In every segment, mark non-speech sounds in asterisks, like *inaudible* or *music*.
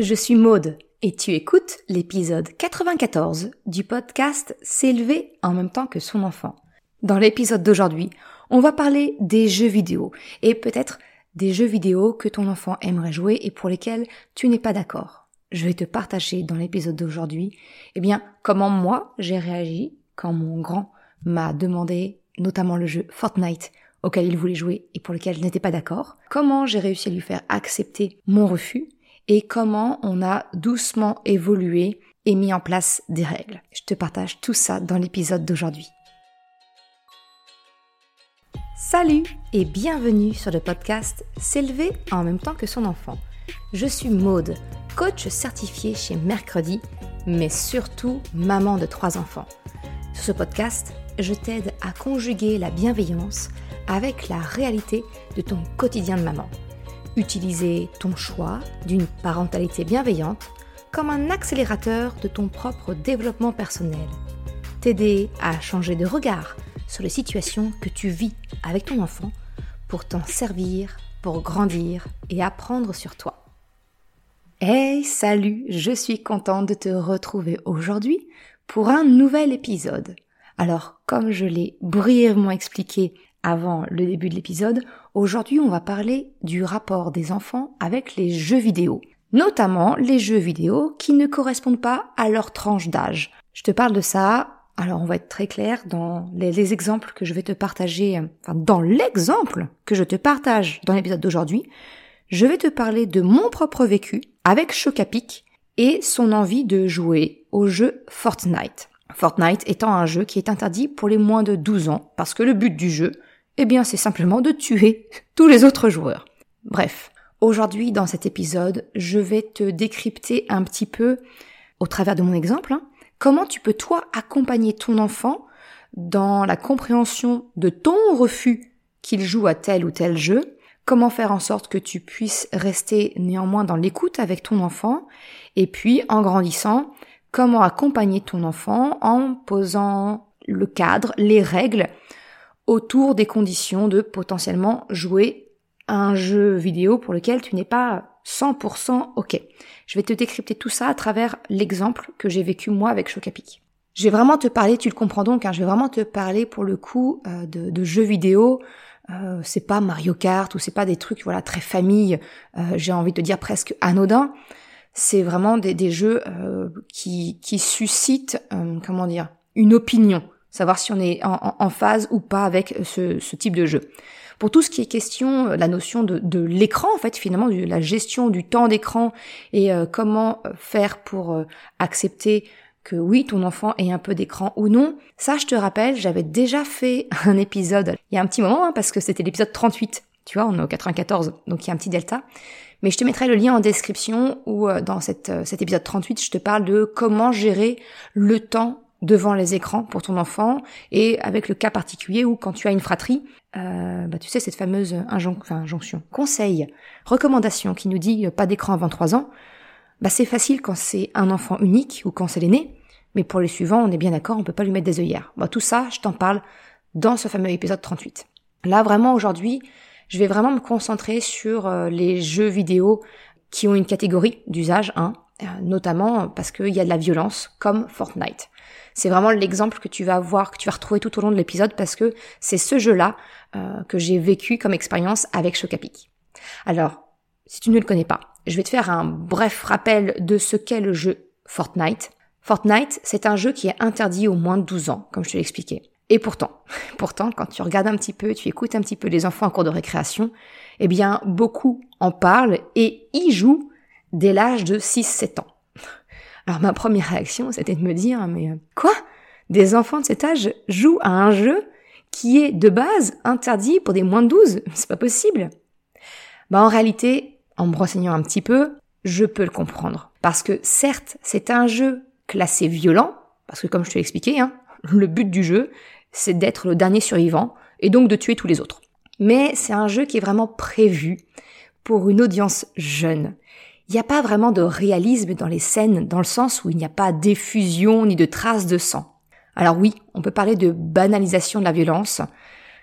je suis Maude et tu écoutes l'épisode 94 du podcast S'élever en même temps que son enfant. Dans l'épisode d'aujourd'hui, on va parler des jeux vidéo et peut-être des jeux vidéo que ton enfant aimerait jouer et pour lesquels tu n'es pas d'accord. Je vais te partager dans l'épisode d'aujourd'hui, eh bien, comment moi j'ai réagi quand mon grand m'a demandé notamment le jeu Fortnite auquel il voulait jouer et pour lequel je n'étais pas d'accord, comment j'ai réussi à lui faire accepter mon refus et comment on a doucement évolué et mis en place des règles. Je te partage tout ça dans l'épisode d'aujourd'hui. Salut et bienvenue sur le podcast S'élever en même temps que son enfant. Je suis Maude, coach certifié chez Mercredi, mais surtout maman de trois enfants. Sur ce podcast, je t'aide à conjuguer la bienveillance avec la réalité de ton quotidien de maman Utiliser ton choix d'une parentalité bienveillante comme un accélérateur de ton propre développement personnel. T'aider à changer de regard sur les situations que tu vis avec ton enfant pour t'en servir, pour grandir et apprendre sur toi. Hey, salut, je suis contente de te retrouver aujourd'hui pour un nouvel épisode. Alors, comme je l'ai brièvement expliqué avant le début de l'épisode, aujourd'hui on va parler du rapport des enfants avec les jeux vidéo, notamment les jeux vidéo qui ne correspondent pas à leur tranche d'âge. Je te parle de ça, alors on va être très clair dans les, exemples que je vais te partager, enfin dans l'exemple que je te partage dans l'épisode d'aujourd'hui, je vais te parler de mon propre vécu avec Chocapic et son envie de jouer au jeu Fortnite. Fortnite étant un jeu qui est interdit pour les moins de 12 ans, parce que le but du jeu, eh bien, c'est simplement de tuer *laughs* tous les autres joueurs. Bref, aujourd'hui, dans cet épisode, je vais te décrypter un petit peu, au travers de mon exemple, hein, comment tu peux, toi, accompagner ton enfant dans la compréhension de ton refus qu'il joue à tel ou tel jeu, comment faire en sorte que tu puisses rester néanmoins dans l'écoute avec ton enfant, et puis, en grandissant, comment accompagner ton enfant en posant le cadre, les règles autour des conditions de potentiellement jouer un jeu vidéo pour lequel tu n'es pas 100% OK. Je vais te décrypter tout ça à travers l'exemple que j'ai vécu moi avec Chocapic. Je vais vraiment te parler, tu le comprends donc, hein, je vais vraiment te parler pour le coup euh, de, jeux vidéo. Euh, c'est pas Mario Kart ou c'est pas des trucs voilà très famille. Euh, j'ai envie de dire presque anodin. C'est vraiment des, jeux qui, qui suscitent comment dire une opinion savoir si on est en, phase ou pas avec ce, type de jeu. Pour tout ce qui est question, euh, la notion de, l'écran, en fait, finalement, de la gestion du temps d'écran et euh, comment euh, faire pour accepter que oui, ton enfant ait un peu d'écran ou non, ça, je te rappelle, j'avais déjà fait *laughs* un épisode il y a un petit moment, hein, parce que c'était l'épisode 38. Tu vois, on est au 94, donc il y a un petit delta. Mais je te mettrai le lien en description où dans cet épisode 38, je te parle de comment gérer le temps devant les écrans pour ton enfant et avec le cas particulier où quand tu as une fratrie, euh, bah, tu sais cette fameuse injonction, conseil, recommandation qui nous dit euh, pas d'écran avant 3 ans, bah c'est facile quand c'est un enfant unique ou quand c'est l'aîné, mais pour les suivants, on est bien d'accord, on peut pas lui mettre des œillères. Bah, tout ça, je t'en parle dans ce fameux épisode 38. Là vraiment aujourd'hui, je vais vraiment me concentrer sur euh, les jeux vidéo qui ont une catégorie d'usage, hein, euh, notamment parce qu'il y a de la violence, comme Fortnite. C'est vraiment l'exemple que tu vas voir, que tu vas retrouver tout au long de l'épisode parce que c'est ce jeu-là euh, que j'ai vécu comme expérience avec Chocapic. Alors, si tu ne le connais pas, je vais te faire un bref rappel de ce qu'est le jeu Fortnite. Fortnite, c'est un jeu qui est interdit aux moins de 12 ans, comme je te l'ai expliqué. Et pourtant, *laughs* pourtant, quand tu regardes un petit peu, tu écoutes un petit peu les enfants en cours de récréation, eh bien, beaucoup en parlent et y jouent dès l'âge de 6-7 ans. Alors ma première réaction, c'était de me dire, mais euh, quoi? Des enfants de cet âge jouent à un jeu qui est de base interdit pour des moins de 12 C'est pas possible. Bah en réalité, en me renseignant un petit peu, je peux le comprendre. Parce que certes, c'est un jeu classé violent, parce que comme je te l'ai expliqué, hein, le but du jeu, c'est d'être le dernier survivant, et donc de tuer tous les autres. Mais c'est un jeu qui est vraiment prévu pour une audience jeune il n'y a pas vraiment de réalisme dans les scènes, dans le sens où il n'y a pas d'effusion ni de traces de sang. Alors oui, on peut parler de banalisation de la violence,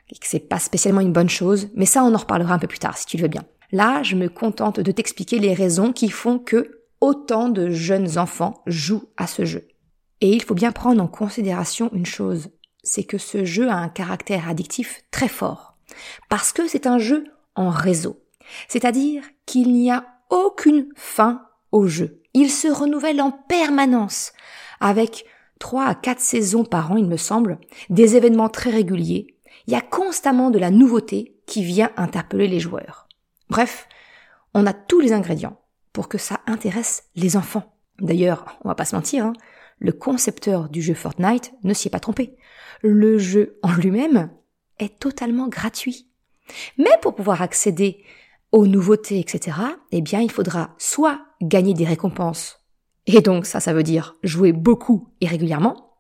et que c'est pas spécialement une bonne chose, mais ça on en reparlera un peu plus tard si tu le veux bien. Là, je me contente de t'expliquer les raisons qui font que, autant de jeunes enfants jouent à ce jeu. Et il faut bien prendre en considération une chose, c'est que ce jeu a un caractère addictif très fort. Parce que c'est un jeu en réseau. C'est-à-dire qu'il n'y a aucune fin au jeu. Il se renouvelle en permanence, avec trois à quatre saisons par an, il me semble, des événements très réguliers. Il y a constamment de la nouveauté qui vient interpeller les joueurs. Bref, on a tous les ingrédients pour que ça intéresse les enfants. D'ailleurs, on va pas se mentir, hein, le concepteur du jeu Fortnite ne s'y est pas trompé. Le jeu en lui-même est totalement gratuit. Mais pour pouvoir accéder aux nouveautés, etc., eh bien, il faudra soit gagner des récompenses, et donc ça, ça veut dire jouer beaucoup et régulièrement,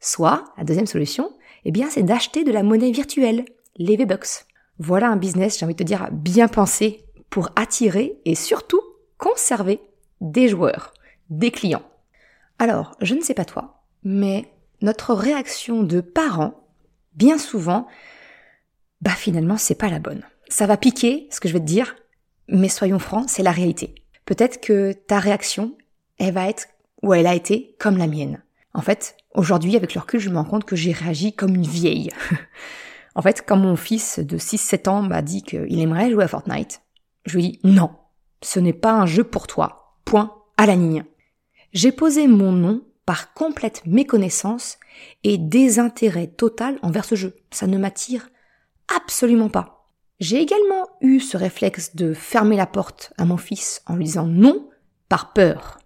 soit, la deuxième solution, eh bien, c'est d'acheter de la monnaie virtuelle, les V-Bucks. Voilà un business, j'ai envie de te dire, bien pensé pour attirer et surtout conserver des joueurs, des clients. Alors, je ne sais pas toi, mais notre réaction de parents, bien souvent, bah finalement, c'est pas la bonne ça va piquer ce que je vais te dire, mais soyons francs, c'est la réalité. Peut-être que ta réaction, elle va être, ou elle a été, comme la mienne. En fait, aujourd'hui, avec le recul, je me rends compte que j'ai réagi comme une vieille. *laughs* en fait, quand mon fils de 6-7 ans m'a dit qu'il aimerait jouer à Fortnite, je lui ai dit non, ce n'est pas un jeu pour toi. Point à la ligne. J'ai posé mon nom par complète méconnaissance et désintérêt total envers ce jeu. Ça ne m'attire absolument pas. J'ai également eu ce réflexe de fermer la porte à mon fils en lui disant non par peur.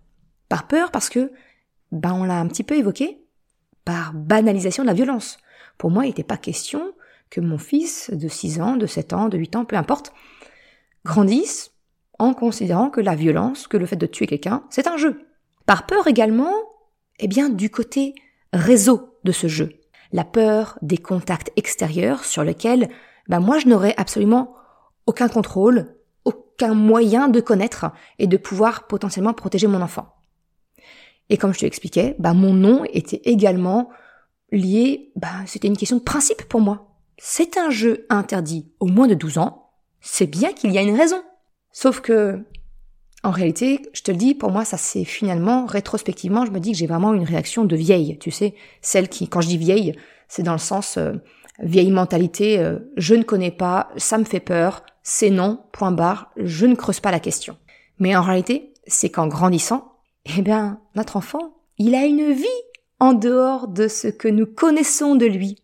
Par peur parce que, ben on l'a un petit peu évoqué, par banalisation de la violence. Pour moi, il n'était pas question que mon fils de 6 ans, de 7 ans, de 8 ans, peu importe, grandisse en considérant que la violence, que le fait de tuer quelqu'un, c'est un jeu. Par peur également, eh bien, du côté réseau de ce jeu. La peur des contacts extérieurs sur lesquels bah moi je n'aurais absolument aucun contrôle, aucun moyen de connaître et de pouvoir potentiellement protéger mon enfant. Et comme je te l'expliquais, bah mon nom était également lié, bah c'était une question de principe pour moi. C'est un jeu interdit au moins de 12 ans, c'est bien qu'il y a une raison. Sauf que, en réalité, je te le dis, pour moi, ça c'est finalement, rétrospectivement, je me dis que j'ai vraiment une réaction de vieille, tu sais, celle qui, quand je dis vieille, c'est dans le sens, euh, vieille mentalité, euh, je ne connais pas, ça me fait peur, c'est non, point barre, je ne creuse pas la question. Mais en réalité, c'est qu'en grandissant, *laughs* eh bien, notre enfant, il a une vie en dehors de ce que nous connaissons de lui.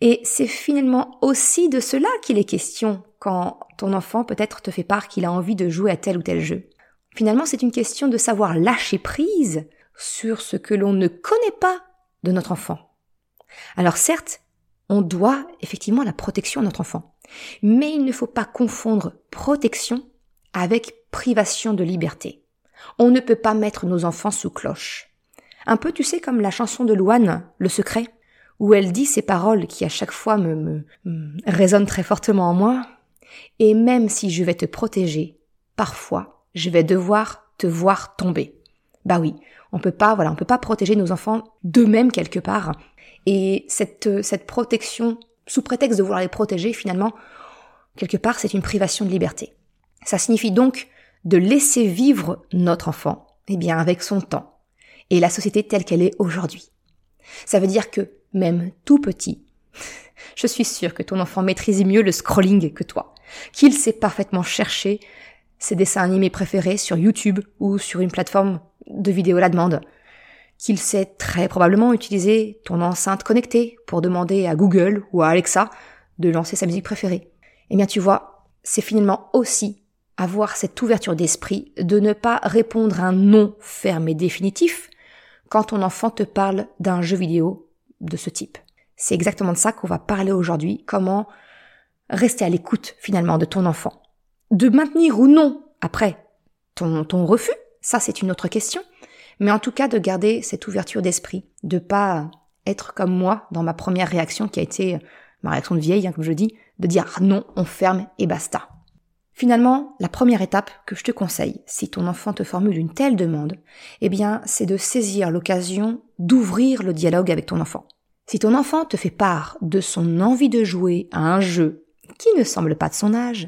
Et c'est finalement aussi de cela qu'il est question quand ton enfant peut-être te fait part qu'il a envie de jouer à tel ou tel jeu. Finalement, c'est une question de savoir lâcher prise sur ce que l'on ne connaît pas de notre enfant. Alors certes, on doit effectivement la protection à notre enfant. Mais il ne faut pas confondre protection avec privation de liberté. On ne peut pas mettre nos enfants sous cloche. Un peu, tu sais, comme la chanson de Louane, Le Secret, où elle dit ces paroles qui à chaque fois me, me, résonnent très fortement en moi. Et même si je vais te protéger, parfois, je vais devoir te voir tomber. Bah oui, on peut pas, voilà, on peut pas protéger nos enfants d'eux-mêmes quelque part, et cette, cette protection, sous prétexte de vouloir les protéger, finalement, quelque part, c'est une privation de liberté. Ça signifie donc de laisser vivre notre enfant, eh bien, avec son temps, et la société telle qu'elle est aujourd'hui. Ça veut dire que, même tout petit, *laughs* je suis sûre que ton enfant maîtrise mieux le scrolling que toi, qu'il sait parfaitement chercher ses dessins animés préférés sur YouTube ou sur une plateforme de vidéo à la demande, qu'il sait très probablement utiliser ton enceinte connectée pour demander à Google ou à Alexa de lancer sa musique préférée. Eh bien, tu vois, c'est finalement aussi avoir cette ouverture d'esprit de ne pas répondre un non ferme et définitif quand ton enfant te parle d'un jeu vidéo de ce type. C'est exactement de ça qu'on va parler aujourd'hui, comment rester à l'écoute finalement de ton enfant. De maintenir ou non, après, ton, ton refus, ça c'est une autre question, mais en tout cas de garder cette ouverture d'esprit, de pas être comme moi dans ma première réaction qui a été euh, ma réaction de vieille, hein, comme je dis, de dire ah non, on ferme et basta. Finalement, la première étape que je te conseille, si ton enfant te formule une telle demande, eh bien, c'est de saisir l'occasion d'ouvrir le dialogue avec ton enfant. Si ton enfant te fait part de son envie de jouer à un jeu qui ne semble pas de son âge,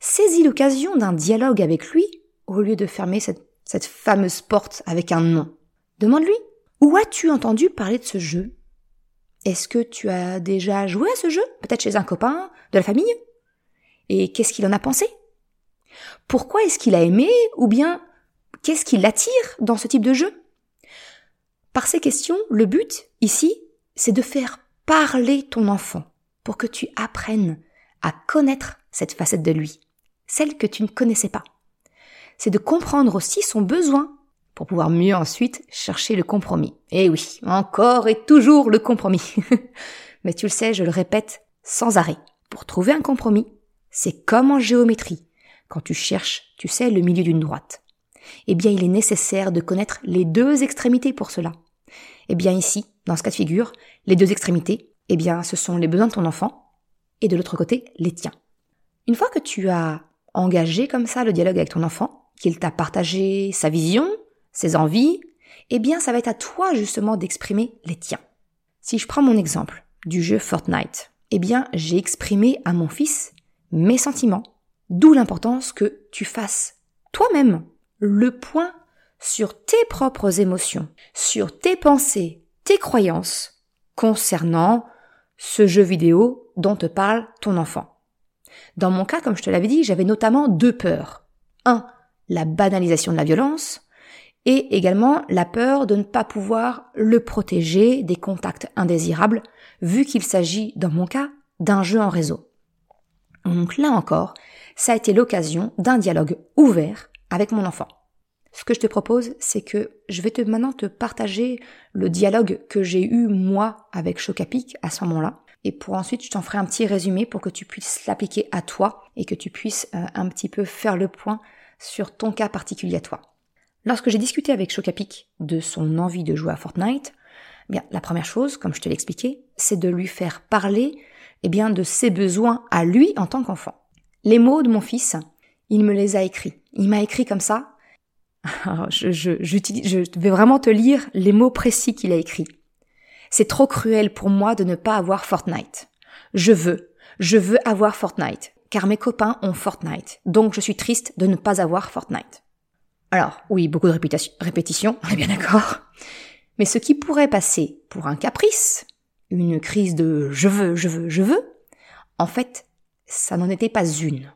saisis l'occasion d'un dialogue avec lui au lieu de fermer cette cette fameuse porte avec un nom. Demande-lui, où as-tu entendu parler de ce jeu? Est-ce que tu as déjà joué à ce jeu? Peut-être chez un copain, de la famille? Et qu'est-ce qu'il en a pensé? Pourquoi est-ce qu'il a aimé? Ou bien qu'est-ce qui l'attire dans ce type de jeu? Par ces questions, le but, ici, c'est de faire parler ton enfant pour que tu apprennes à connaître cette facette de lui, celle que tu ne connaissais pas. C'est de comprendre aussi son besoin pour pouvoir mieux ensuite chercher le compromis. Et eh oui, encore et toujours le compromis. *laughs* Mais tu le sais, je le répète sans arrêt. Pour trouver un compromis, c'est comme en géométrie. Quand tu cherches, tu sais, le milieu d'une droite. Eh bien, il est nécessaire de connaître les deux extrémités pour cela. Eh bien, ici, dans ce cas de figure, les deux extrémités, eh bien, ce sont les besoins de ton enfant et de l'autre côté, les tiens. Une fois que tu as engagé comme ça le dialogue avec ton enfant, qu'il t'a partagé sa vision, ses envies, eh bien ça va être à toi justement d'exprimer les tiens. Si je prends mon exemple du jeu Fortnite, eh bien j'ai exprimé à mon fils mes sentiments, d'où l'importance que tu fasses toi-même le point sur tes propres émotions, sur tes pensées, tes croyances concernant ce jeu vidéo dont te parle ton enfant. Dans mon cas, comme je te l'avais dit, j'avais notamment deux peurs. Un, la banalisation de la violence, et également la peur de ne pas pouvoir le protéger des contacts indésirables, vu qu'il s'agit, dans mon cas, d'un jeu en réseau. Donc là encore, ça a été l'occasion d'un dialogue ouvert avec mon enfant. Ce que je te propose, c'est que je vais te maintenant te partager le dialogue que j'ai eu moi avec Chocapic à ce moment-là. Et pour ensuite, je t'en ferai un petit résumé pour que tu puisses l'appliquer à toi et que tu puisses euh, un petit peu faire le point sur ton cas particulier à toi. Lorsque j'ai discuté avec Chocapic de son envie de jouer à Fortnite, eh bien, la première chose, comme je te l'ai expliqué, c'est de lui faire parler eh bien, de ses besoins à lui en tant qu'enfant. Les mots de mon fils, il me les a écrits. Il m'a écrit comme ça. *laughs* je, je, je vais vraiment te lire les mots précis qu'il a écrits. C'est trop cruel pour moi de ne pas avoir Fortnite. Je veux, je veux avoir Fortnite, car mes copains ont Fortnite, donc je suis triste de ne pas avoir Fortnite. Alors, oui, beaucoup de répétitions, on est bien d'accord. Mais ce qui pourrait passer pour un caprice, une crise de je veux, je veux, je veux, en fait, ça n'en était pas une.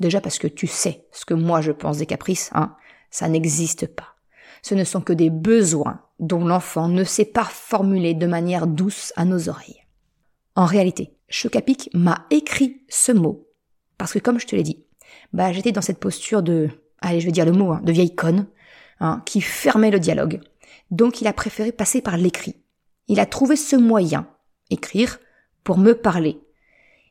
Déjà parce que tu sais ce que moi je pense des caprices, hein, ça n'existe pas. Ce ne sont que des besoins dont l'enfant ne sait pas formuler de manière douce à nos oreilles. En réalité, Chocapic m'a écrit ce mot parce que comme je te l'ai dit, bah j'étais dans cette posture de allez, je vais dire le mot, hein, de vieille conne, hein, qui fermait le dialogue. Donc il a préféré passer par l'écrit. Il a trouvé ce moyen, écrire, pour me parler.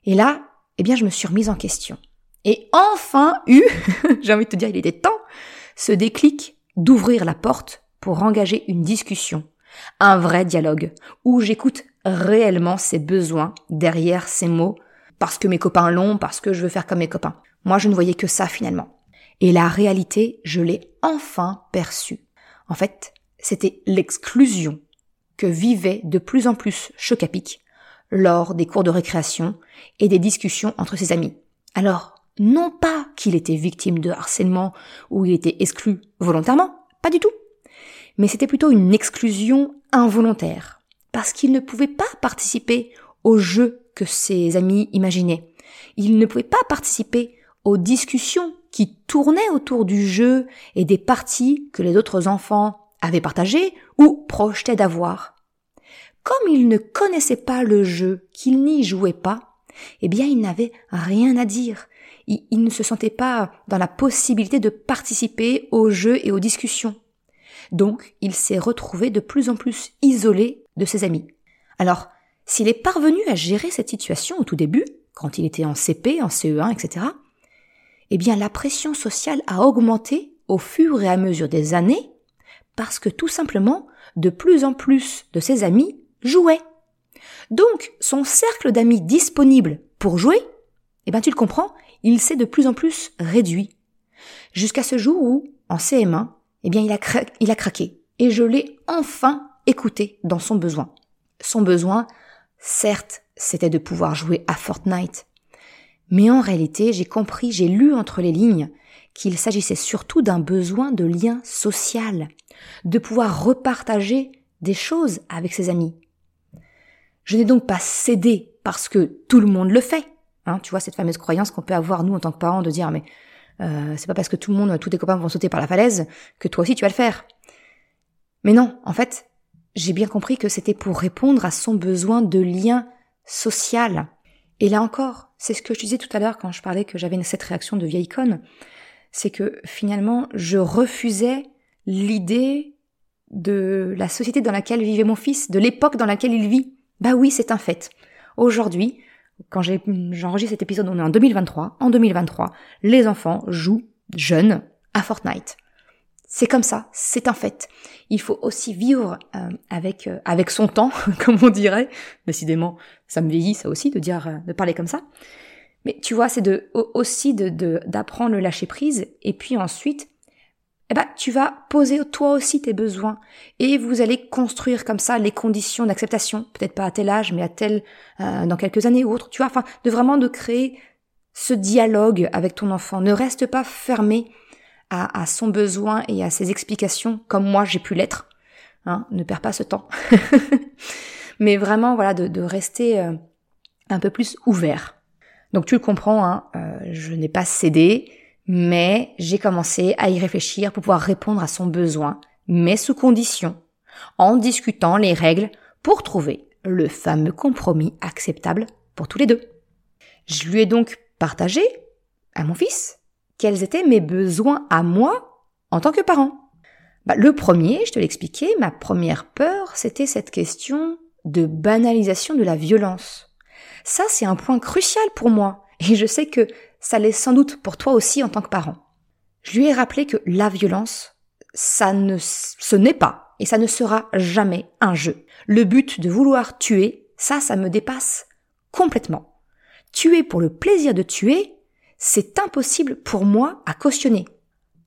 Et là, eh bien, je me suis remise en question. Et enfin eu, *laughs* j'ai envie de te dire, il était temps, ce déclic d'ouvrir la porte pour engager une discussion, un vrai dialogue, où j'écoute réellement ses besoins derrière ces mots, parce que mes copains l'ont, parce que je veux faire comme mes copains. Moi, je ne voyais que ça finalement. Et la réalité, je l'ai enfin perçue. En fait, c'était l'exclusion que vivait de plus en plus Chocapic lors des cours de récréation et des discussions entre ses amis. Alors, non pas qu'il était victime de harcèlement ou il était exclu volontairement, pas du tout. Mais c'était plutôt une exclusion involontaire, parce qu'il ne pouvait pas participer au jeu que ses amis imaginaient. Il ne pouvait pas participer aux discussions qui tournaient autour du jeu et des parties que les autres enfants avaient partagées ou projetaient d'avoir. Comme il ne connaissait pas le jeu, qu'il n'y jouait pas, eh bien il n'avait rien à dire. Il, ne se sentait pas dans la possibilité de participer au jeu et aux discussions. Donc il s'est retrouvé de plus en plus isolé de ses amis. Alors, s'il est parvenu à gérer cette situation au tout début, quand il était en CP, en CE1, etc., eh bien la pression sociale a augmenté au fur et à mesure des années parce que tout simplement de plus en plus de ses amis jouaient. Donc son cercle d'amis disponible pour jouer, eh bien tu le comprends, il s'est de plus en plus réduit. Jusqu'à ce jour où, en CM1, eh bien il a, il a craqué et je l'ai enfin écouté dans son besoin. Son besoin, certes, c'était de pouvoir jouer à Fortnite, mais en réalité, j'ai compris, j'ai lu entre les lignes qu'il s'agissait surtout d'un besoin de lien social, de pouvoir repartager des choses avec ses amis. Je n'ai donc pas cédé parce que tout le monde le fait. Hein, tu vois cette fameuse croyance qu'on peut avoir nous en tant que parents de dire mais euh, c'est pas parce que tout le monde, tous tes copains vont sauter par la falaise que toi aussi tu vas le faire. Mais non, en fait, j'ai bien compris que c'était pour répondre à son besoin de lien social. Et là encore, c'est ce que je disais tout à l'heure quand je parlais que j'avais cette réaction de vieille conne, c'est que finalement je refusais l'idée de la société dans laquelle vivait mon fils, de l'époque dans laquelle il vit. Bah oui, c'est un fait. Aujourd'hui, quand j'enregistre cet épisode, on est en 2023. En 2023, les enfants jouent jeunes à Fortnite. C'est comme ça, c'est un fait. Il faut aussi vivre euh, avec euh, avec son temps, *laughs* comme on dirait. Décidément, ça me vieillit ça aussi de dire euh, de parler comme ça. Mais tu vois, c'est de aussi de d'apprendre le lâcher prise et puis ensuite eh ben, tu vas poser toi aussi tes besoins et vous allez construire comme ça les conditions d'acceptation, peut-être pas à tel âge, mais à tel euh, dans quelques années ou autre. Tu vois, enfin, de vraiment de créer ce dialogue avec ton enfant. Ne reste pas fermé à, son besoin et à ses explications comme moi j'ai pu l'être. Hein, ne perds pas ce temps. *laughs* mais vraiment, voilà, de, de rester euh, un peu plus ouvert. Donc tu le comprends, hein, euh, je n'ai pas cédé mais j'ai commencé à y réfléchir pour pouvoir répondre à son besoin, mais sous condition, en discutant les règles pour trouver le fameux compromis acceptable pour tous les deux. Je lui ai donc partagé à mon fils quels étaient mes besoins à moi en tant que parent. Bah, le premier, je te l'expliquais, ma première peur, c'était cette question de banalisation de la violence. Ça, c'est un point crucial pour moi. Et je sais que ça l'est sans doute pour toi aussi en tant que parent. Je lui ai rappelé que la violence, ça ne, ce n'est pas et ça ne sera jamais un jeu. Le but de vouloir tuer, ça, ça me dépasse complètement. Tuer pour le plaisir de tuer, c'est impossible pour moi à cautionner.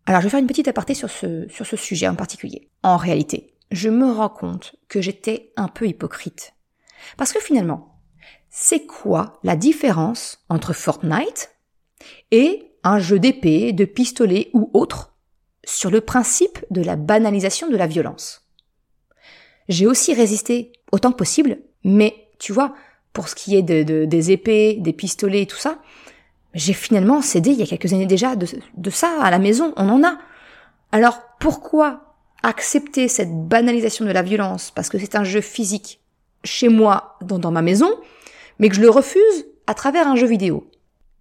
Alors je vais faire une petite aparté sur ce, sujet en particulier. En réalité, je me rends compte que j'étais un peu hypocrite. Parce que finalement, c'est quoi la différence entre Fortnite, et un jeu d'épée, de pistolet ou autre sur le principe de la banalisation de la violence? J'ai aussi résisté autant que possible, mais tu vois, pour ce qui est de, des épées, des pistolets et tout ça, j'ai finalement cédé il y a quelques années déjà de, ça à la maison, on en a. Alors pourquoi accepter cette banalisation de la violence parce que c'est un jeu physique chez moi, dans, dans ma maison, mais que je le refuse à travers un jeu vidéo?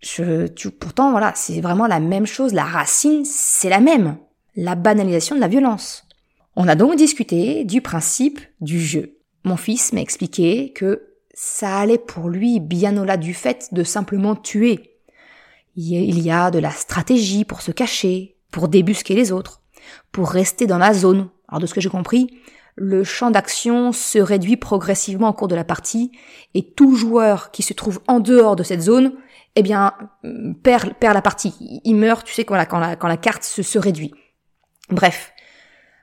Je, tu, pourtant, voilà, c'est vraiment la même chose. La racine, c'est la même. La banalisation de la violence. On a donc discuté du principe du jeu. Mon fils m'a expliqué que ça allait pour lui bien au-delà du fait de simplement tuer. Il y a de la stratégie pour se cacher, pour débusquer les autres, pour rester dans la zone. Alors de ce que j'ai compris, le champ d'action se réduit progressivement au cours de la partie et tout joueur qui se trouve en dehors de cette zone eh bien, perd, perd la partie. Il meurt, tu sais, quand la, quand la, carte se, réduit. Bref,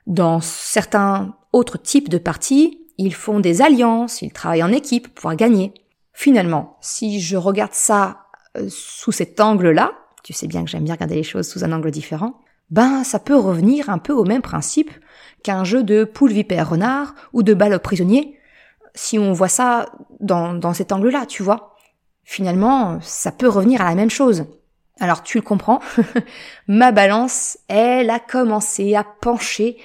dans certains autres types de parties, ils font des alliances, ils travaillent en équipe pour gagner. Finalement, si je regarde ça sous cet angle-là, tu sais bien que j'aime bien regarder les choses sous un angle différent, ben ça peut revenir un peu au même principe qu'un jeu de poule vipère renard ou de balle prisonnier, si on voit ça dans, dans cet angle-là, tu vois finalement, ça peut revenir à la même chose. Alors tu le comprends, *laughs* ma balance, elle a commencé à pencher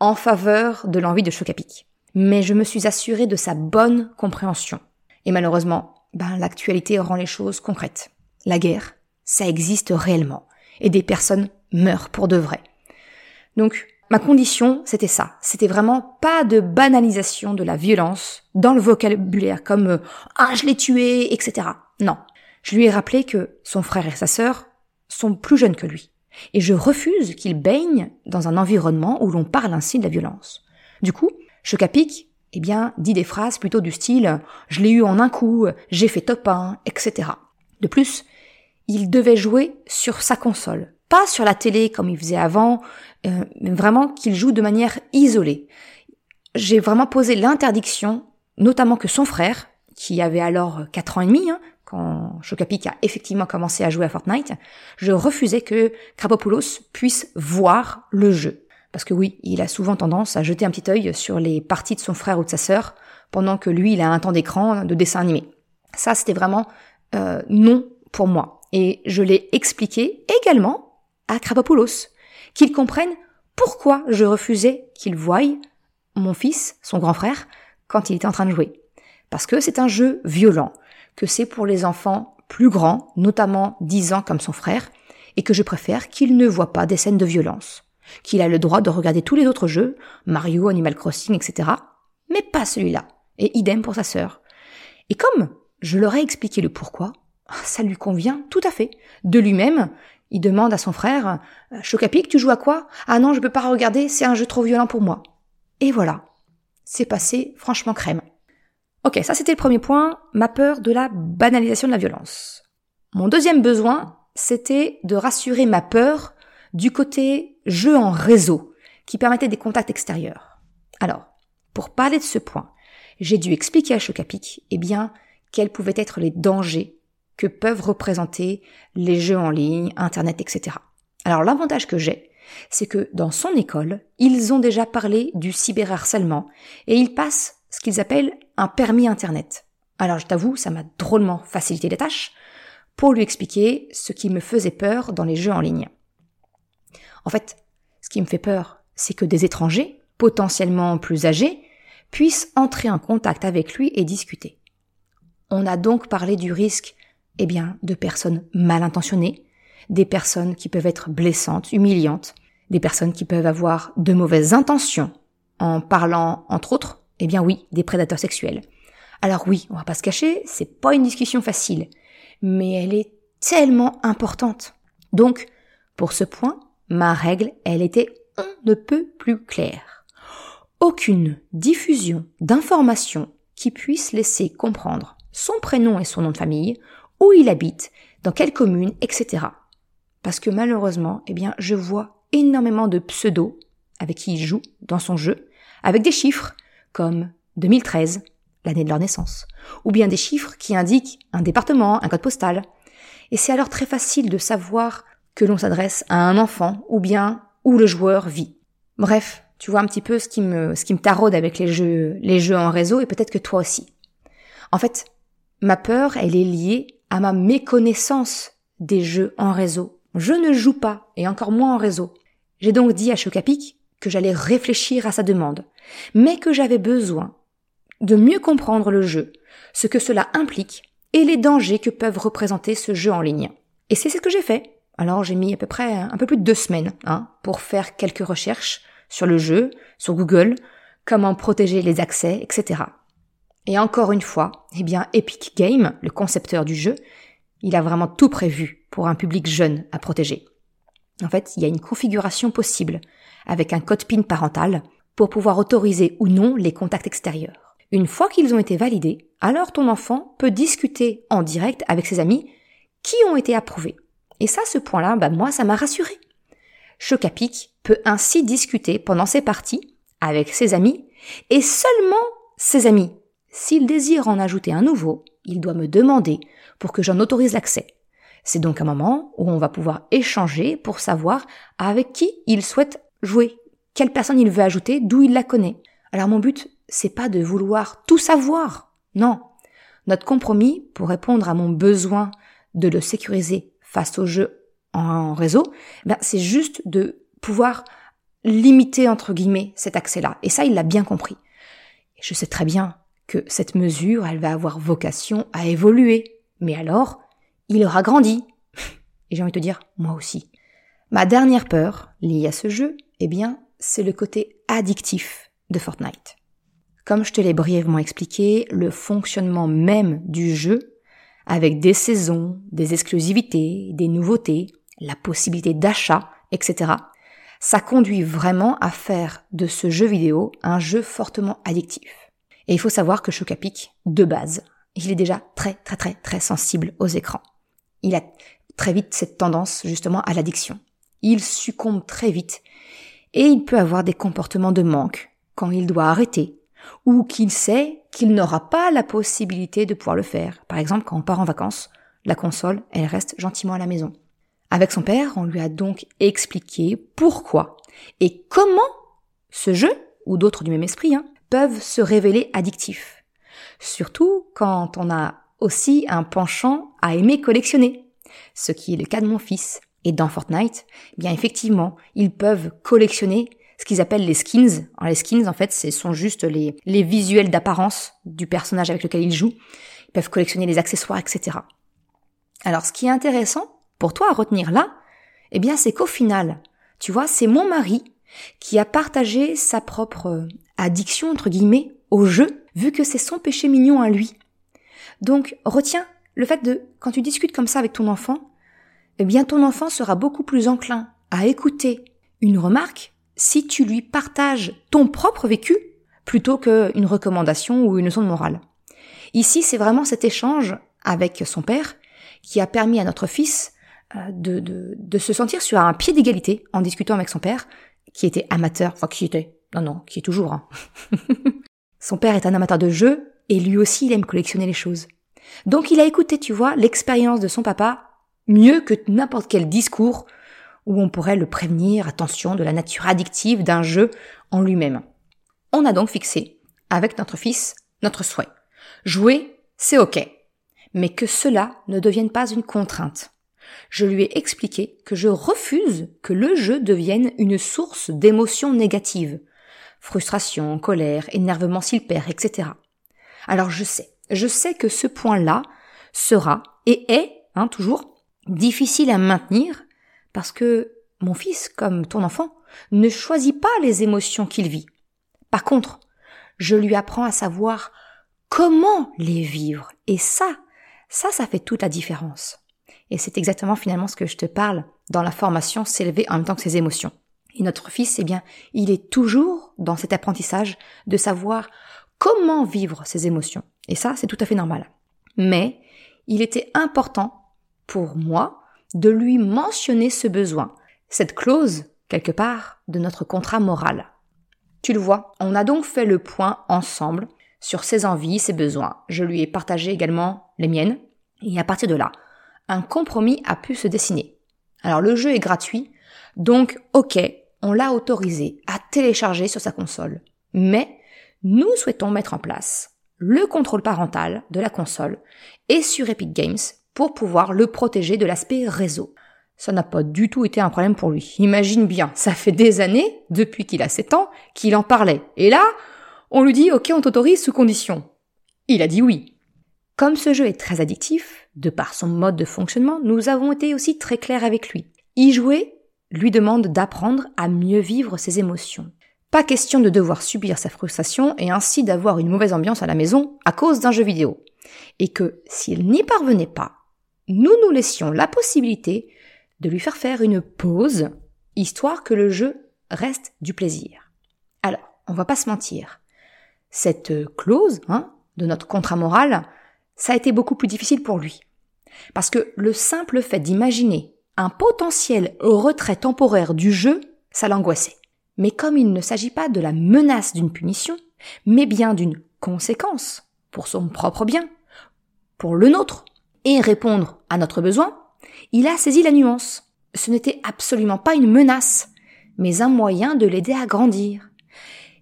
en faveur de l'envie de choc à pic. Mais je me suis assurée de sa bonne compréhension. Et malheureusement, ben, l'actualité rend les choses concrètes. La guerre, ça existe réellement. Et des personnes meurent pour de vrai. Donc, ma condition, c'était ça. C'était vraiment pas de banalisation de la violence dans le vocabulaire, comme euh, ah je l'ai tué, etc. Non. Je lui ai rappelé que son frère et sa sœur sont plus jeunes que lui. Et je refuse qu'il baigne dans un environnement où l'on parle ainsi de la violence. Du coup, Chocapic, eh bien, dit des phrases plutôt du style je l'ai eu en un coup, j'ai fait top 1, etc. De plus, il devait jouer sur sa console, pas sur la télé comme il faisait avant, euh, mais vraiment qu'il joue de manière isolée. J'ai vraiment posé l'interdiction notamment que son frère, qui avait alors 4 ans et demi, hein, quand Chocapic a effectivement commencé à jouer à Fortnite, je refusais que Krapopoulos puisse voir le jeu. Parce que oui, il a souvent tendance à jeter un petit œil sur les parties de son frère ou de sa sœur, pendant que lui, il a un temps d'écran de dessin animé. Ça, c'était vraiment euh, non pour moi. Et je l'ai expliqué également à Krapopoulos, qu'il comprenne pourquoi je refusais qu'il voie mon fils, son grand frère, quand il était en train de jouer. Parce que c'est un jeu violent, que c'est pour les enfants plus grands, notamment 10 ans comme son frère, et que je préfère qu'il ne voit pas des scènes de violence. Qu'il a le droit de regarder tous les autres jeux, Mario, Animal Crossing, etc., mais pas celui-là. Et idem pour sa sœur. Et comme je leur ai expliqué le pourquoi, ça lui convient tout à fait. De lui-même, il demande à son frère, Chocapic, tu joues à quoi? Ah non, je peux pas regarder, c'est un jeu trop violent pour moi. Et voilà. C'est passé franchement crème. Ok, ça c'était le premier point, ma peur de la banalisation de la violence. Mon deuxième besoin, c'était de rassurer ma peur du côté jeu en réseau, qui permettait des contacts extérieurs. Alors, pour parler de ce point, j'ai dû expliquer à Chocapic, eh bien, quels pouvaient être les dangers que peuvent représenter les jeux en ligne, Internet, etc. Alors l'avantage que j'ai, c'est que dans son école, ils ont déjà parlé du cyberharcèlement et ils passent ce qu'ils appellent un permis Internet. Alors je t'avoue, ça m'a drôlement facilité les tâches pour lui expliquer ce qui me faisait peur dans les jeux en ligne. En fait, ce qui me fait peur, c'est que des étrangers, potentiellement plus âgés, puissent entrer en contact avec lui et discuter. On a donc parlé du risque, eh bien, de personnes mal intentionnées, des personnes qui peuvent être blessantes, humiliantes, des personnes qui peuvent avoir de mauvaises intentions en parlant, entre autres, eh bien oui, des prédateurs sexuels. Alors oui, on va pas se cacher, c'est pas une discussion facile, mais elle est tellement importante. Donc, pour ce point, ma règle, elle était on ne peut plus claire. Aucune diffusion d'informations qui puisse laisser comprendre son prénom et son nom de famille, où il habite, dans quelle commune, etc. Parce que malheureusement, eh bien, je vois énormément de pseudos avec qui il joue dans son jeu, avec des chiffres comme 2013, l'année de leur naissance, ou bien des chiffres qui indiquent un département, un code postal. Et c'est alors très facile de savoir que l'on s'adresse à un enfant ou bien où le joueur vit. Bref, tu vois un petit peu ce qui me, ce qui me taraude avec les jeux, les jeux en réseau et peut-être que toi aussi. En fait, ma peur, elle est liée à ma méconnaissance des jeux en réseau. Je ne joue pas, et encore moins en réseau. J'ai donc dit à Chocapic que j'allais réfléchir à sa demande, mais que j'avais besoin de mieux comprendre le jeu, ce que cela implique et les dangers que peuvent représenter ce jeu en ligne. Et c'est ce que j'ai fait. Alors j'ai mis à peu près un peu plus de deux semaines hein, pour faire quelques recherches sur le jeu, sur Google, comment protéger les accès, etc. Et encore une fois, eh bien Epic Game, le concepteur du jeu, il a vraiment tout prévu pour un public jeune à protéger. En fait, il y a une configuration possible avec un code PIN parental pour pouvoir autoriser ou non les contacts extérieurs. Une fois qu'ils ont été validés, alors ton enfant peut discuter en direct avec ses amis qui ont été approuvés. Et ça, ce point-là, bah, moi, ça m'a rassuré. Chocapic peut ainsi discuter pendant ses parties avec ses amis et seulement ses amis. S'il désire en ajouter un nouveau, il doit me demander pour que j'en autorise l'accès. C'est donc un moment où on va pouvoir échanger pour savoir avec qui il souhaite jouer, quelle personne il veut ajouter, d'où il la connaît. Alors mon but, c'est pas de vouloir tout savoir. Non. Notre compromis, pour répondre à mon besoin de le sécuriser face au jeu en réseau, ben, c'est juste de pouvoir limiter, entre guillemets, cet accès-là. Et ça, il l'a bien compris. Je sais très bien que cette mesure, elle va avoir vocation à évoluer. Mais alors, il aura grandi. *laughs* Et j'ai envie de te dire, moi aussi. Ma dernière peur, liée à ce jeu, eh bien, c'est le côté addictif de Fortnite. Comme je te l'ai brièvement expliqué, le fonctionnement même du jeu, avec des saisons, des exclusivités, des nouveautés, la possibilité d'achat, etc., ça conduit vraiment à faire de ce jeu vidéo un jeu fortement addictif. Et il faut savoir que Chocapic, de base, il est déjà très très très très sensible aux écrans. Il a très vite cette tendance justement à l'addiction. Il succombe très vite et il peut avoir des comportements de manque quand il doit arrêter ou qu'il sait qu'il n'aura pas la possibilité de pouvoir le faire. Par exemple, quand on part en vacances, la console, elle reste gentiment à la maison. Avec son père, on lui a donc expliqué pourquoi et comment ce jeu, ou d'autres du même esprit, hein, peuvent se révéler addictifs. Surtout quand on a aussi un penchant à aimer collectionner, ce qui est le cas de mon fils. Et dans Fortnite, bien effectivement, ils peuvent collectionner ce qu'ils appellent les skins. Les skins, en fait, ce sont juste les, les visuels d'apparence du personnage avec lequel ils jouent. Ils peuvent collectionner les accessoires, etc. Alors ce qui est intéressant pour toi à retenir là, eh bien c'est qu'au final, tu vois, c'est mon mari qui a partagé sa propre euh, addiction, entre guillemets, au jeu, vu que c'est son péché mignon à lui. Donc retiens le fait de, quand tu discutes comme ça avec ton enfant, eh bien ton enfant sera beaucoup plus enclin à écouter une remarque si tu lui partages ton propre vécu plutôt qu'une recommandation ou une leçon de morale. Ici, c'est vraiment cet échange avec son père qui a permis à notre fils euh, de, se sentir sur un pied d'égalité en discutant avec son père, qui était amateur, enfin qui était, non non, qui est toujours. Hein. *laughs* son père est un amateur de jeux et lui aussi il aime collectionner les choses. Donc il a écouté, tu vois, l'expérience de son papa mieux que n'importe quel discours où on pourrait le prévenir, attention, de la nature addictive d'un jeu en lui-même. On a donc fixé, avec notre fils, notre souhait. Jouer, c'est ok. Mais que cela ne devienne pas une contrainte. Je lui ai expliqué que je refuse que le jeu devienne une source d'émotions négatives. Frustration, colère, énervement s'il perd, etc. Alors je sais, je sais que ce point-là sera et est, hein, toujours, difficile à maintenir parce que mon fils, comme ton enfant, ne choisit pas les émotions qu'il vit. Par contre, je lui apprends à savoir comment les vivre. Et ça, ça, ça fait toute la différence. Et c'est exactement finalement ce que je te parle dans la formation s'élever en même temps que ses émotions. Et notre fils, eh bien, il est toujours dans cet apprentissage de savoir comment vivre ses émotions. Et ça, c'est tout à fait normal. Mais il était important pour moi de lui mentionner ce besoin, cette clause, quelque part, de notre contrat moral. Tu le vois, on a donc fait le point ensemble sur ses envies, ses besoins. Je lui ai partagé également les miennes, et à partir de là, un compromis a pu se dessiner. Alors le jeu est gratuit, donc ok, on l'a autorisé à télécharger sur sa console. Mais nous souhaitons mettre en place le contrôle parental de la console et sur Epic Games pour pouvoir le protéger de l'aspect réseau. Ça n'a pas du tout été un problème pour lui. Imagine bien, ça fait des années, depuis qu'il a 7 ans, qu'il en parlait. Et là, on lui dit ok, on t'autorise sous condition. Il a dit oui. Comme ce jeu est très addictif, de par son mode de fonctionnement, nous avons été aussi très clairs avec lui. Y jouer lui demande d'apprendre à mieux vivre ses émotions. Pas question de devoir subir sa frustration et ainsi d'avoir une mauvaise ambiance à la maison à cause d'un jeu vidéo. Et que s'il n'y parvenait pas, nous nous laissions la possibilité de lui faire faire une pause, histoire que le jeu reste du plaisir. Alors, on va pas se mentir. Cette clause, hein, de notre contrat moral, ça a été beaucoup plus difficile pour lui. Parce que le simple fait d'imaginer un potentiel retrait temporaire du jeu, ça l'angoissait. Mais comme il ne s'agit pas de la menace d'une punition, mais bien d'une conséquence pour son propre bien, pour le nôtre, et répondre à notre besoin, il a saisi la nuance. Ce n'était absolument pas une menace, mais un moyen de l'aider à grandir.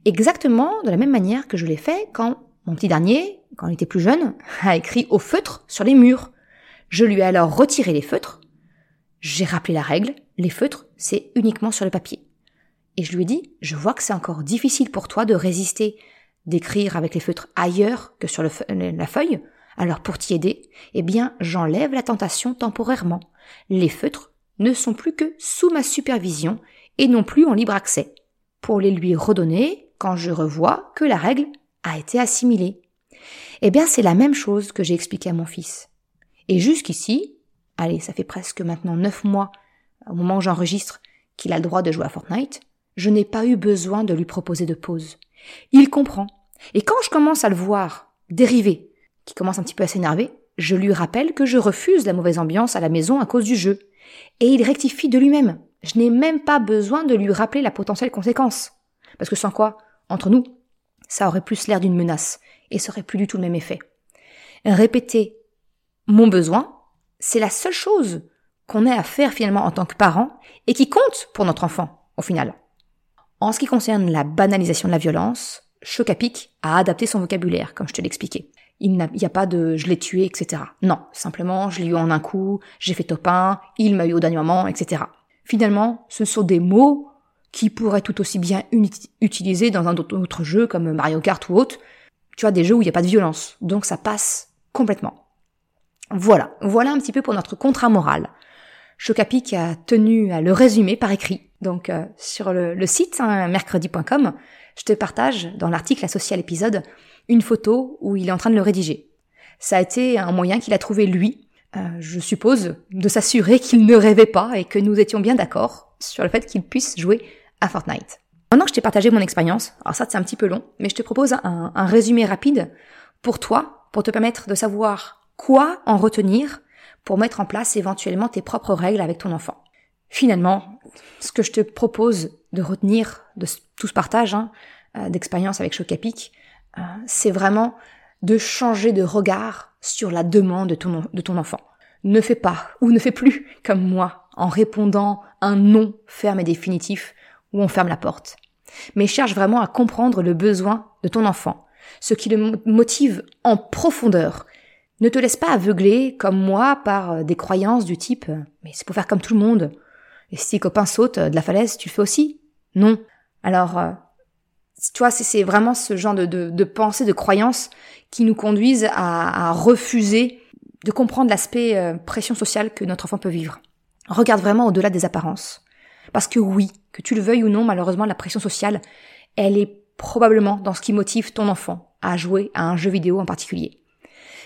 Exactement de la même manière que je l'ai fait quand mon petit dernier, quand il était plus jeune, *laughs* a écrit au feutre sur les murs. Je lui ai alors retiré les feutres. J'ai rappelé la règle, les feutres, c'est uniquement sur le papier. Et je lui ai dit, je vois que c'est encore difficile pour toi de résister, d'écrire avec les feutres ailleurs que sur la feuille. Alors pour t'y aider, eh bien, j'enlève la tentation temporairement. Les feutres ne sont plus que sous ma supervision et non plus en libre accès. Pour les lui redonner quand je revois que la règle a été assimilée. Eh bien, c'est la même chose que j'ai expliqué à mon fils. Et jusqu'ici, allez, ça fait presque maintenant neuf mois, au moment où j'enregistre, qu'il a le droit de jouer à Fortnite, je n'ai pas eu besoin de lui proposer de pause. Il comprend. Et quand je commence à le voir dériver, qui commence un petit peu à s'énerver, je lui rappelle que je refuse la mauvaise ambiance à la maison à cause du jeu. Et il rectifie de lui-même. Je n'ai même pas besoin de lui rappeler la potentielle conséquence. Parce que sans quoi, entre nous, ça aurait plus l'air d'une menace et ça aurait plus du tout le même effet. Répéter mon besoin, c'est la seule chose qu'on ait à faire finalement en tant que parent et qui compte pour notre enfant au final. En ce qui concerne la banalisation de la violence, Chocapic a adapté son vocabulaire, comme je te l'expliquais. Il n'y a, pas de je l'ai tué, etc. Non, simplement je l'ai eu en un coup, j'ai fait top 1, il m'a eu au dernier moment, etc. Finalement, ce sont des mots qui pourraient tout aussi bien utiliser dans un autre jeu comme Mario Kart ou autre. Tu vois, des jeux où il n'y a pas de violence. Donc ça passe complètement. Voilà, voilà un petit peu pour notre contrat moral. Chocapic a tenu à le résumer par écrit. Donc euh, sur le, site hein, mercredi.com, je te partage dans l'article associé à l'épisode une photo où il est en train de le rédiger. Ça a été un moyen qu'il a trouvé lui, euh, je suppose, de s'assurer qu'il ne rêvait pas et que nous étions bien d'accord sur le fait qu'il puisse jouer à Fortnite. Maintenant que je t'ai partagé mon expérience, alors ça c'est un petit peu long, mais je te propose un, résumé rapide pour toi, pour te permettre de savoir quoi en retenir pour mettre en place éventuellement tes propres règles avec ton enfant. Finalement, ce que je te propose de retenir de tout ce partage hein, euh, d'expérience avec Chocapic, c'est vraiment de changer de regard sur la demande de ton, enfant. Ne fais pas ou ne fais plus comme moi en répondant un non ferme et définitif où on ferme la porte. Mais cherche vraiment à comprendre le besoin de ton enfant, ce qui le motive en profondeur. Ne te laisse pas aveugler, comme moi, par euh, des croyances du type ⁇ mais c'est pour faire comme tout le monde ⁇ et si tes copains sautent de la falaise, tu le fais aussi? Non. Alors, vois, c'est vraiment ce genre de, pensée, de croyances qui nous conduisent à, à refuser de comprendre l'aspect euh, pression sociale que notre enfant peut vivre. Regarde vraiment au-delà des apparences. Parce que oui, que tu le veuilles ou non, malheureusement, la pression sociale, elle est probablement dans ce qui motive ton enfant à jouer à un jeu vidéo en particulier.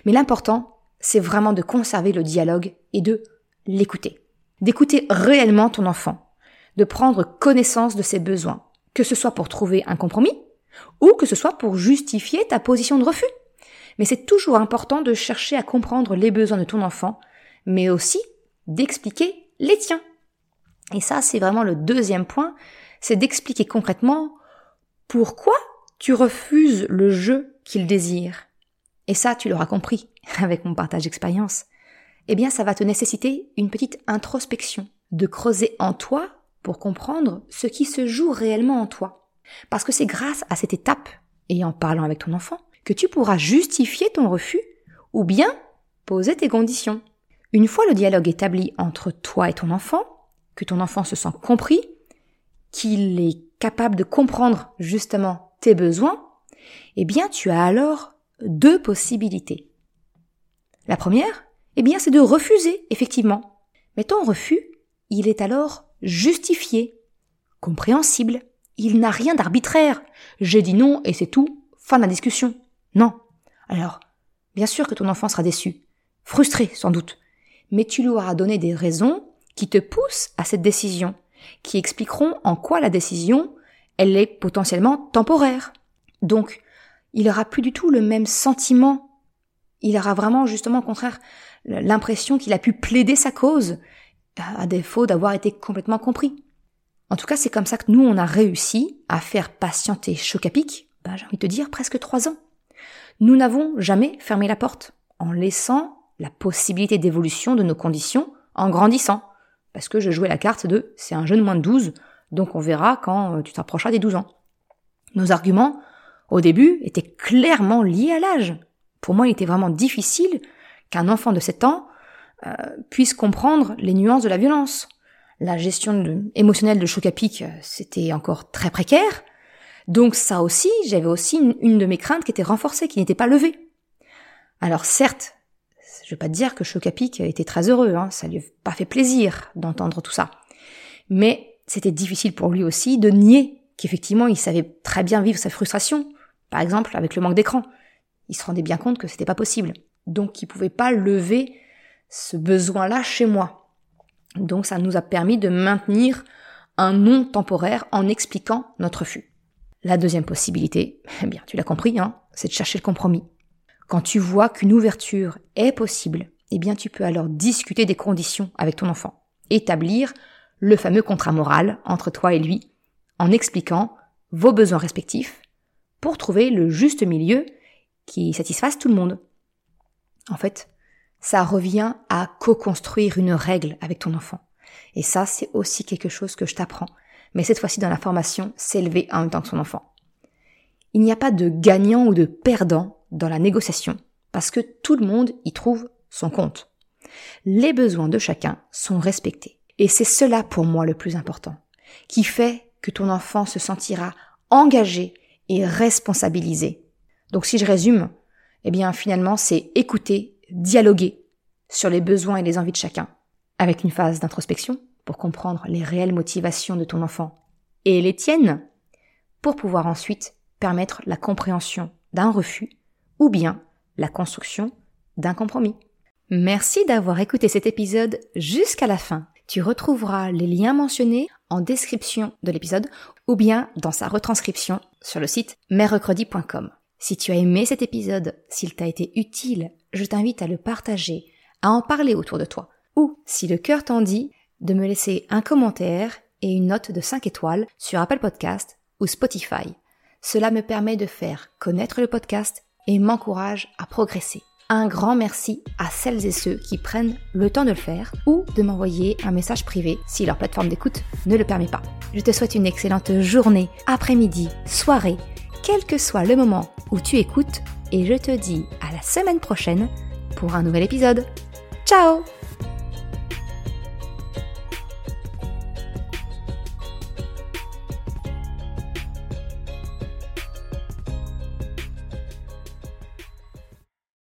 Mais l'important, c'est vraiment de conserver le dialogue et de l'écouter. D'écouter réellement ton enfant, de prendre connaissance de ses besoins, que ce soit pour trouver un compromis ou que ce soit pour justifier ta position de refus. Mais c'est toujours important de chercher à comprendre les besoins de ton enfant, mais aussi d'expliquer les tiens. Et ça, c'est vraiment le deuxième point, c'est d'expliquer concrètement pourquoi tu refuses le jeu qu'il désire. Et ça, tu l'auras compris *laughs* avec mon partage d'expérience. Eh bien, ça va te nécessiter une petite introspection, de creuser en toi comprendre ce qui se joue réellement en toi. Parce que c'est grâce à cette étape, et en parlant avec ton enfant, que tu pourras justifier ton refus ou bien poser tes conditions. Une fois le dialogue établi entre toi et ton enfant, que ton enfant se sent compris, qu'il est capable de comprendre justement tes besoins, eh bien tu as alors deux possibilités. La première, eh bien c'est de refuser, effectivement. Mais ton refus, il est alors justifié, compréhensible. Il n'a rien d'arbitraire. J'ai dit non et c'est tout. Fin de la discussion. Non. Alors, bien sûr que ton enfant sera déçu, frustré sans doute, mais tu lui auras donné des raisons qui te poussent à cette décision, qui expliqueront en quoi la décision, elle est potentiellement temporaire. Donc, il aura plus du tout le même sentiment. Il aura vraiment, justement, au contraire, l'impression qu'il a pu plaider sa cause, à défaut d'avoir été complètement compris. En tout cas, c'est comme ça que nous, on a réussi à faire patienter Chocapic, bah, j'ai envie de te dire, presque trois ans. Nous n'avons jamais fermé la porte, en laissant la possibilité d'évolution de nos conditions en grandissant. Parce que je jouais la carte de c'est un jeune moins de 12, donc on verra quand euh, tu t'approcheras des 12 ans. Nos arguments, au début, étaient clairement liés à l'âge. Pour moi, il était vraiment difficile qu'un enfant de 7 ans euh, puisse comprendre les nuances de la violence. La gestion émotionnelle de Chocapic, euh, c'était encore très précaire. Donc ça aussi, j'avais aussi une, de mes craintes qui était renforcée, qui n'était pas levée. Alors certes, je vais pas te dire que Chocapic était très heureux, hein, ça lui a pas fait plaisir d'entendre tout ça. Mais c'était difficile pour lui aussi de nier qu'effectivement il savait très bien vivre sa frustration, par exemple avec le manque d'écran. Il se rendait bien compte que c'était pas possible donc il pouvait pas lever ce besoin-là chez moi. Donc ça nous a permis de maintenir un non temporaire en expliquant notre refus. La deuxième possibilité, *laughs* eh bien tu l'as compris, hein, c'est de chercher le compromis. Quand tu vois qu'une ouverture est possible, eh bien tu peux alors discuter des conditions avec ton enfant, établir le fameux contrat moral entre toi et lui, en expliquant vos besoins respectifs, pour trouver le juste milieu qui satisfasse tout le monde. En fait, ça revient à co-construire une règle avec ton enfant. Et ça, c'est aussi quelque chose que je t'apprends. Mais cette fois-ci dans la formation, s'élever en même temps que son enfant. Il n'y a pas de gagnant ou de perdant dans la négociation, parce que tout le monde y trouve son compte. Les besoins de chacun sont respectés. Et c'est cela pour moi le plus important, qui fait que ton enfant se sentira engagé et responsabilisé. Donc si je résume, eh bien finalement c'est écouter, dialoguer sur les besoins et les envies de chacun, avec une phase d'introspection pour comprendre les réelles motivations de ton enfant et les tiennes, pour pouvoir ensuite permettre la compréhension d'un refus ou bien la construction d'un compromis. Merci d'avoir écouté cet épisode jusqu'à la fin. Tu retrouveras les liens mentionnés en description de l'épisode ou bien dans sa retranscription sur le site mercredi.com. Si tu as aimé cet épisode, s'il t'a été utile, je t'invite à le partager, à en parler autour de toi. Ou, si le cœur t'en dit, de me laisser un commentaire et une note de 5 étoiles sur Apple Podcast ou Spotify. Cela me permet de faire connaître le podcast et m'encourage à progresser. Un grand merci à celles et ceux qui prennent le temps de le faire ou de m'envoyer un message privé si leur plateforme d'écoute ne le permet pas. Je te souhaite une excellente journée, après-midi, soirée, quel que soit le moment où tu écoutes et je te dis à la semaine prochaine pour un nouvel épisode. Ciao